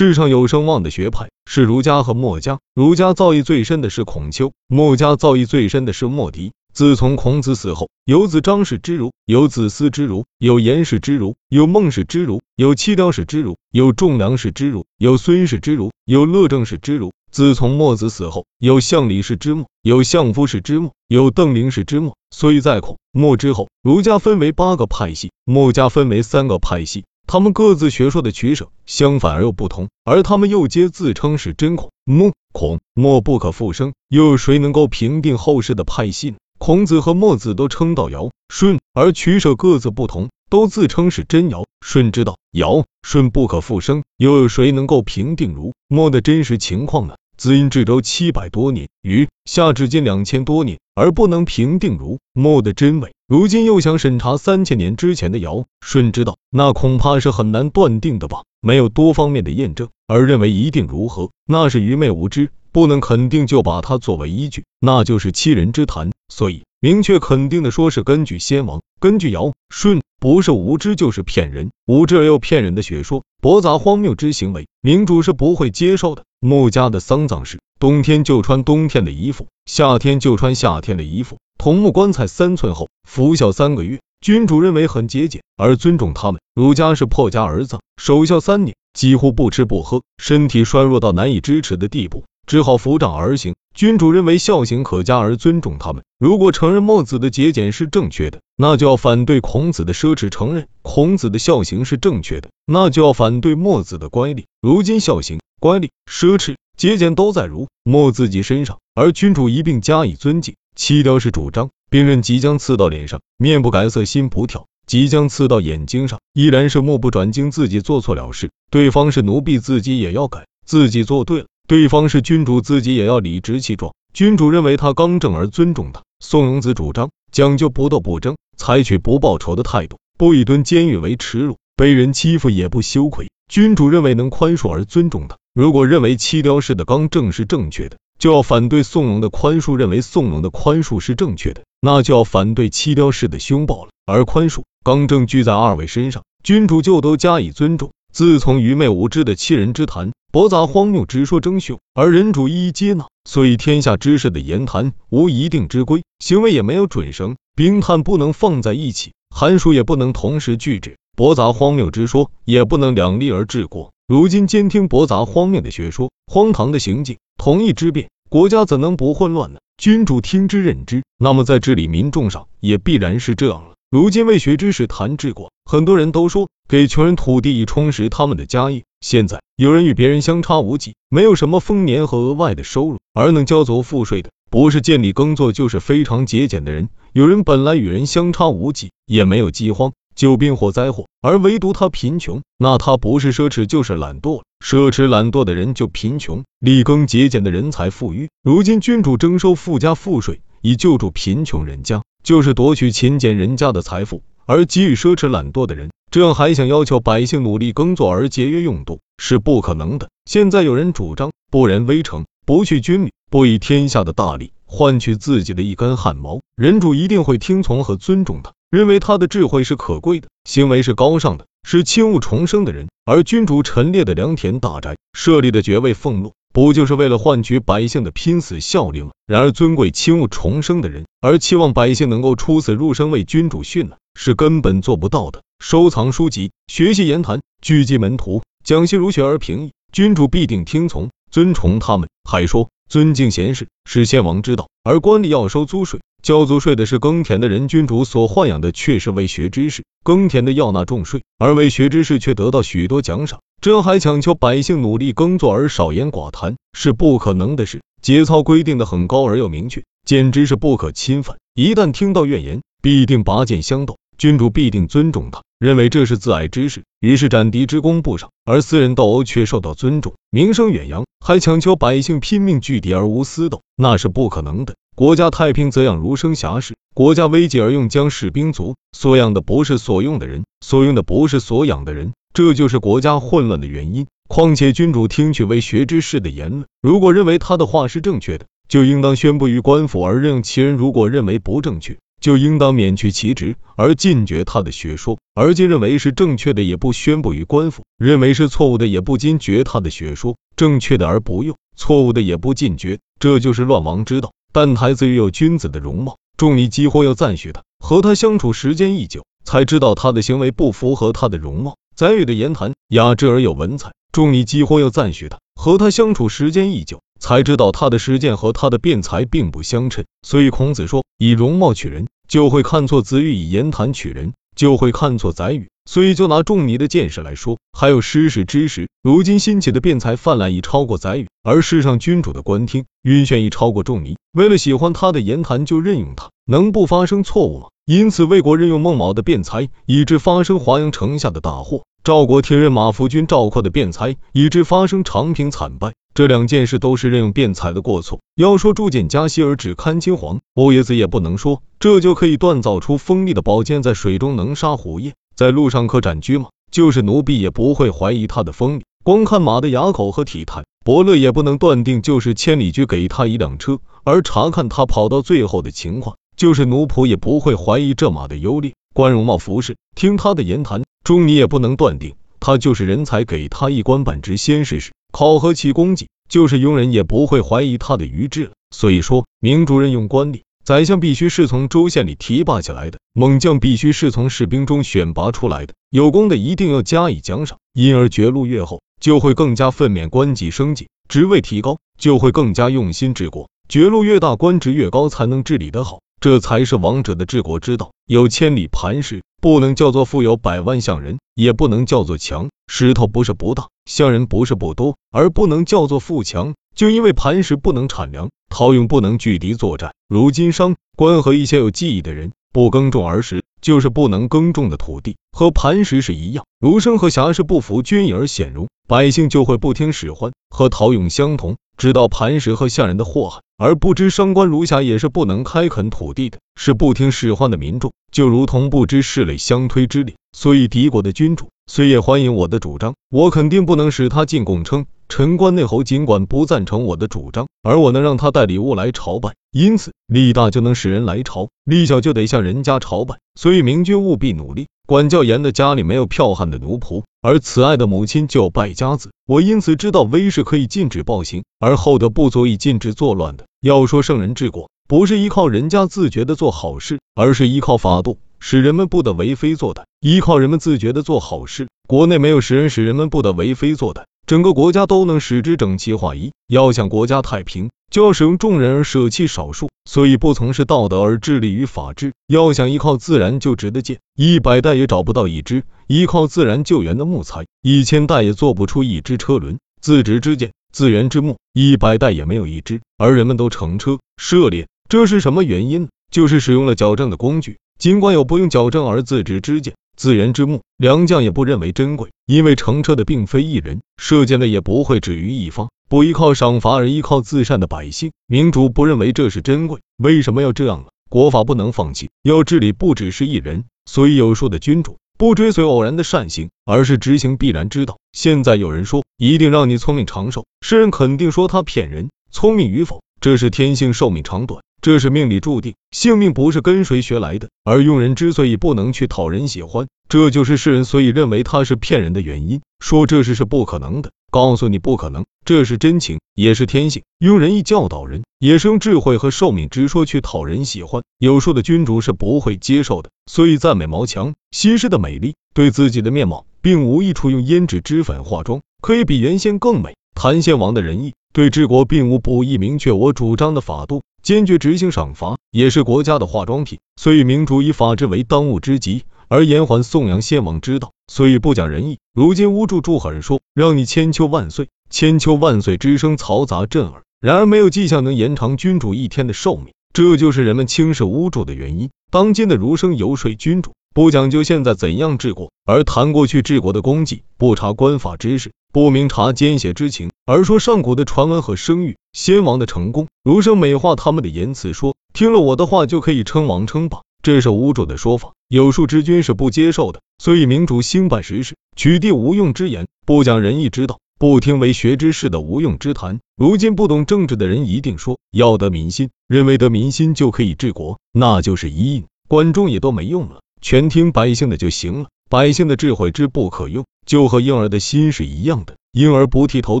世上有声望的学派是儒家和墨家，儒家造诣最深的是孔丘，墨家造诣最深的是墨翟。自从孔子死后，有子张氏之儒，有子思之儒，有颜氏之儒，有孟氏之儒，有戚雕氏之儒，有仲良氏之儒，有孙氏之儒，有乐正氏之儒。自从墨子死后，有相李氏之墨，有相夫氏之墨，有邓灵氏之墨。所以在孔墨之后，儒家分为八个派系，墨家分为三个派系。他们各自学说的取舍相反而又不同，而他们又皆自称是真孔墨孔墨不可复生，又有谁能够评定后世的派系呢？孔子和墨子都称道尧舜，而取舍各自不同，都自称是真尧舜之道。尧舜不可复生，又有谁能够评定儒墨的真实情况呢？子婴至周七百多年，余夏至今两千多年，而不能平定如墨的真伪。如今又想审查三千年之前的尧舜之道，那恐怕是很难断定的吧？没有多方面的验证，而认为一定如何，那是愚昧无知，不能肯定就把它作为依据，那就是欺人之谈。所以明确肯定的说是根据先王，根据尧舜。不是无知就是骗人，无知而又骗人的学说，驳杂荒谬之行为，民主是不会接受的。墨家的丧葬是冬天就穿冬天的衣服，夏天就穿夏天的衣服，桐木棺材三寸厚，服孝三个月。君主认为很节俭而尊重他们。儒家是破家而葬，守孝三年，几乎不吃不喝，身体衰弱到难以支持的地步。只好扶杖而行。君主认为孝行可嘉而尊重他们。如果承认墨子的节俭是正确的，那就要反对孔子的奢侈；承认孔子的孝行是正确的，那就要反对墨子的乖戾。如今孝行、乖戾、奢侈、节俭都在儒墨自己身上，而君主一并加以尊敬。七雕是主张，兵刃即将刺到脸上，面不改色心不跳；即将刺到眼睛上，依然是目不转睛，自己做错了事，对方是奴婢，自己也要改，自己做对了。对方是君主，自己也要理直气壮。君主认为他刚正而尊重他。宋永子主张讲究不斗不争，采取不报仇的态度，不以蹲监狱为耻辱，被人欺负也不羞愧。君主认为能宽恕而尊重他。如果认为七雕式的刚正是正确的，就要反对宋荣的宽恕；认为宋荣的宽恕是正确的，那就要反对七雕式的凶暴了。而宽恕、刚正俱在二位身上，君主就都加以尊重。自从愚昧无知的欺人之谈。驳杂荒谬直说争雄，而人主一一接纳，所以天下之事的言谈无一定之规，行为也没有准绳，冰炭不能放在一起，寒暑也不能同时聚止，驳杂荒谬之说也不能两立而治国。如今兼听驳杂荒谬的学说，荒唐的行径，同一之变，国家怎能不混乱呢？君主听之任之，那么在治理民众上也必然是这样了。如今为学知识谈治国，很多人都说给穷人土地以充实他们的家业。现在有人与别人相差无几，没有什么丰年和额外的收入，而能交足赋税的，不是建立耕作，就是非常节俭的人。有人本来与人相差无几，也没有饥荒、救病或灾祸，而唯独他贫穷，那他不是奢侈就是懒惰了。奢侈懒惰的人就贫穷，立耕节俭的人才富裕。如今君主征收富家赋税，以救助贫穷人家。就是夺取勤俭人家的财富，而给予奢侈懒惰的人，这样还想要求百姓努力耕作而节约用度，是不可能的。现在有人主张不仁威城，不去军旅，不以天下的大利换取自己的一根汗毛，人主一定会听从和尊重他，认为他的智慧是可贵的，行为是高尚的，是轻物重生的人。而君主陈列的良田大宅，设立的爵位俸禄。不就是为了换取百姓的拼死效力吗？然而尊贵轻物重生的人，而期望百姓能够出死入生为君主殉难，是根本做不到的。收藏书籍，学习言谈，聚集门徒，讲习儒学而平易，君主必定听从，尊崇他们。还说尊敬贤士是先王之道，而官吏要收租税，交租税的是耕田的人，君主所豢养的却是为学之士，耕田的要纳重税，而为学之士却得到许多奖赏。这还强求百姓努力耕作而少言寡谈，是不可能的事。节操规定的很高而又明确，简直是不可侵犯。一旦听到怨言，必定拔剑相斗。君主必定尊重他，认为这是自爱之事，于是斩敌之功不赏，而私人斗殴却受到尊重，名声远扬。还强求百姓拼命拒敌而无私斗，那是不可能的。国家太平则养儒生侠士，国家危急而用将士兵卒。所养的不是所用的人，所用的不是所养的人。这就是国家混乱的原因。况且君主听取为学之士的言论，如果认为他的话是正确的，就应当宣布于官府而任其人；如果认为不正确，就应当免去其职，而禁绝他的学说；而今认为是正确的，也不宣布于官府；认为是错误的，也不禁绝他的学说；正确的而不用，错误的也不禁绝。这就是乱王之道。但太子有君子的容貌，众里几乎要赞许他。和他相处时间一久，才知道他的行为不符合他的容貌。宰予的言谈雅致而有文采，众里几乎要赞许他。和他相处时间一久，才知道他的实践和他的辩才并不相称。所以孔子说，以容貌取人，就会看错子欲；以言谈取人，就会看错宰予。所以就拿仲尼的见识来说，还有失事之时，如今兴起的辩才泛滥已超过宰予，而世上君主的官听晕眩已超过仲尼。为了喜欢他的言谈，就任用他，能不发生错误吗？因此魏国任用孟卯的辩才，以致发生华阳城下的大祸。赵国听任马夫君赵括的辩才，以致发生长平惨败。这两件事都是任用辩才的过错。要说铸剑加息而只看金黄，欧爷子也不能说，这就可以锻造出锋利的宝剑，在水中能杀虎夜，在路上可斩驹马。就是奴婢也不会怀疑他的锋利，光看马的牙口和体态，伯乐也不能断定就是千里驹给他一辆车，而查看他跑到最后的情况，就是奴仆也不会怀疑这马的优劣。观容貌服饰，听他的言谈。中你也不能断定他就是人才，给他一官半职，先试试，考核其功绩。就是庸人也不会怀疑他的愚智了。所以说，明主任用官吏，宰相必须是从州县里提拔起来的，猛将必须是从士兵中选拔出来的，有功的一定要加以奖赏。因而爵禄越厚，就会更加奋勉，官级升级，职位提高，就会更加用心治国。爵禄越大，官职越高，才能治理得好。这才是王者的治国之道。有千里磐石，不能叫做富有百万象人，也不能叫做强。石头不是不大，象人不是不多，而不能叫做富强，就因为磐石不能产粮，陶俑不能拒敌作战。如今商官和一些有技艺的人不耕种而食，就是不能耕种的土地和磐石是一样。儒生和侠士不服君意而显荣，百姓就会不听使唤，和陶俑相同。知道磐石和象人的祸害，而不知商官儒侠也是不能开垦土地的，是不听使唤的民众，就如同不知势类相推之力。所以敌国的君主虽也欢迎我的主张，我肯定不能使他进贡称臣官内侯，尽管不赞成我的主张，而我能让他带礼物来朝拜。因此，力大就能使人来朝，力小就得向人家朝拜。所以明君务必努力。管教严的家里没有剽悍的奴仆，而慈爱的母亲就败家子。我因此知道威是可以禁止暴行，而厚德不足以禁止作乱的。要说圣人治国，不是依靠人家自觉的做好事，而是依靠法度，使人们不得为非作歹。依靠人们自觉的做好事，国内没有使人使人们不得为非作歹，整个国家都能使之整齐划一。要想国家太平。就要使用众人而舍弃少数，所以不从事道德而致力于法治。要想依靠自然就值得剑，一百代也找不到一支；依靠自然救援的木材，一千代也做不出一支车轮。自执之剑，自然之木，一百代也没有一支，而人们都乘车涉猎，这是什么原因？就是使用了矫正的工具，尽管有不用矫正而自执之剑。自然之木，良将也不认为珍贵，因为乘车的并非一人，射箭的也不会止于一方。不依靠赏罚而依靠自善的百姓，民主不认为这是珍贵。为什么要这样呢？国法不能放弃，要治理不只是一人。所以有数的君主不追随偶然的善行，而是执行必然之道。现在有人说一定让你聪明长寿，世人肯定说他骗人。聪明与否，这是天性，寿命长短。这是命里注定，性命不是跟谁学来的。而庸人之所以不能去讨人喜欢，这就是世人所以认为他是骗人的原因。说这事是不可能的，告诉你不可能，这是真情，也是天性。庸人一教导人，也是用智慧和寿命之说去讨人喜欢。有数的君主是不会接受的，所以赞美毛强、西施的美丽，对自己的面貌并无益处。用胭脂脂粉化妆，可以比原先更美。谭献王的仁义，对治国并无不义。明确我主张的法度。坚决执行赏罚，也是国家的化妆品。所以明主以法治为当务之急，而延缓颂扬先王之道，所以不讲仁义。如今巫祝祝贺人说，让你千秋万岁，千秋万岁之声嘈杂震耳。然而没有迹象能延长君主一天的寿命，这就是人们轻视巫祝的原因。当今的儒生游说君主。不讲究现在怎样治国，而谈过去治国的功绩；不查官法之事，不明察奸邪之情，而说上古的传闻和声誉、先王的成功。儒生美化他们的言辞，说听了我的话就可以称王称霸，这是无主的说法。有术之君是不接受的。所以明主兴办实事，取缔无用之言，不讲仁义之道，不听为学之士的无用之谈。如今不懂政治的人一定说，要得民心，认为得民心就可以治国，那就是一印。管仲也都没用了，全听百姓的就行了。百姓的智慧之不可用，就和婴儿的心是一样的。婴儿不剃头，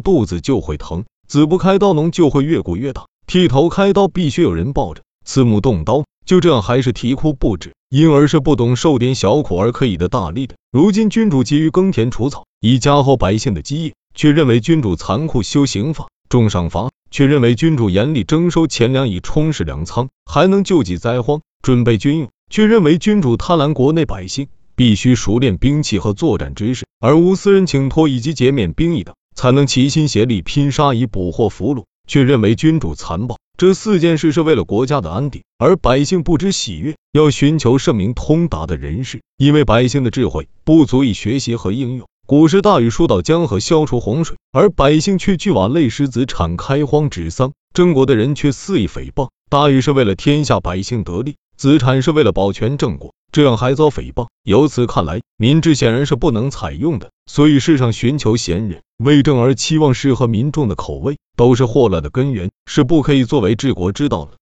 肚子就会疼；子不开刀，脓就会越鼓越大。剃头开刀必须有人抱着，慈母动刀，就这样还是啼哭不止。婴儿是不懂受点小苦而可以的大力的。如今君主急于耕田除草，以加厚百姓的基业，却认为君主残酷修刑法重赏罚，却认为君主严厉征收钱粮以充实粮仓，还能救济灾荒，准备军用，却认为君主贪婪国内百姓。必须熟练兵器和作战知识，而无私人请托以及减免兵役等，才能齐心协力拼杀以捕获俘虏，却认为君主残暴。这四件事是为了国家的安定，而百姓不知喜悦，要寻求圣明通达的人士，因为百姓的智慧不足以学习和应用。古时大禹疏导江河，消除洪水，而百姓却聚瓦泪石子产，开荒止丧。郑国的人却肆意诽谤，大禹是为了天下百姓得利，子产是为了保全郑国。这样还遭诽谤，由此看来，民智显然是不能采用的。所以世上寻求贤人为政而期望适合民众的口味，都是祸乱的根源，是不可以作为治国之道了。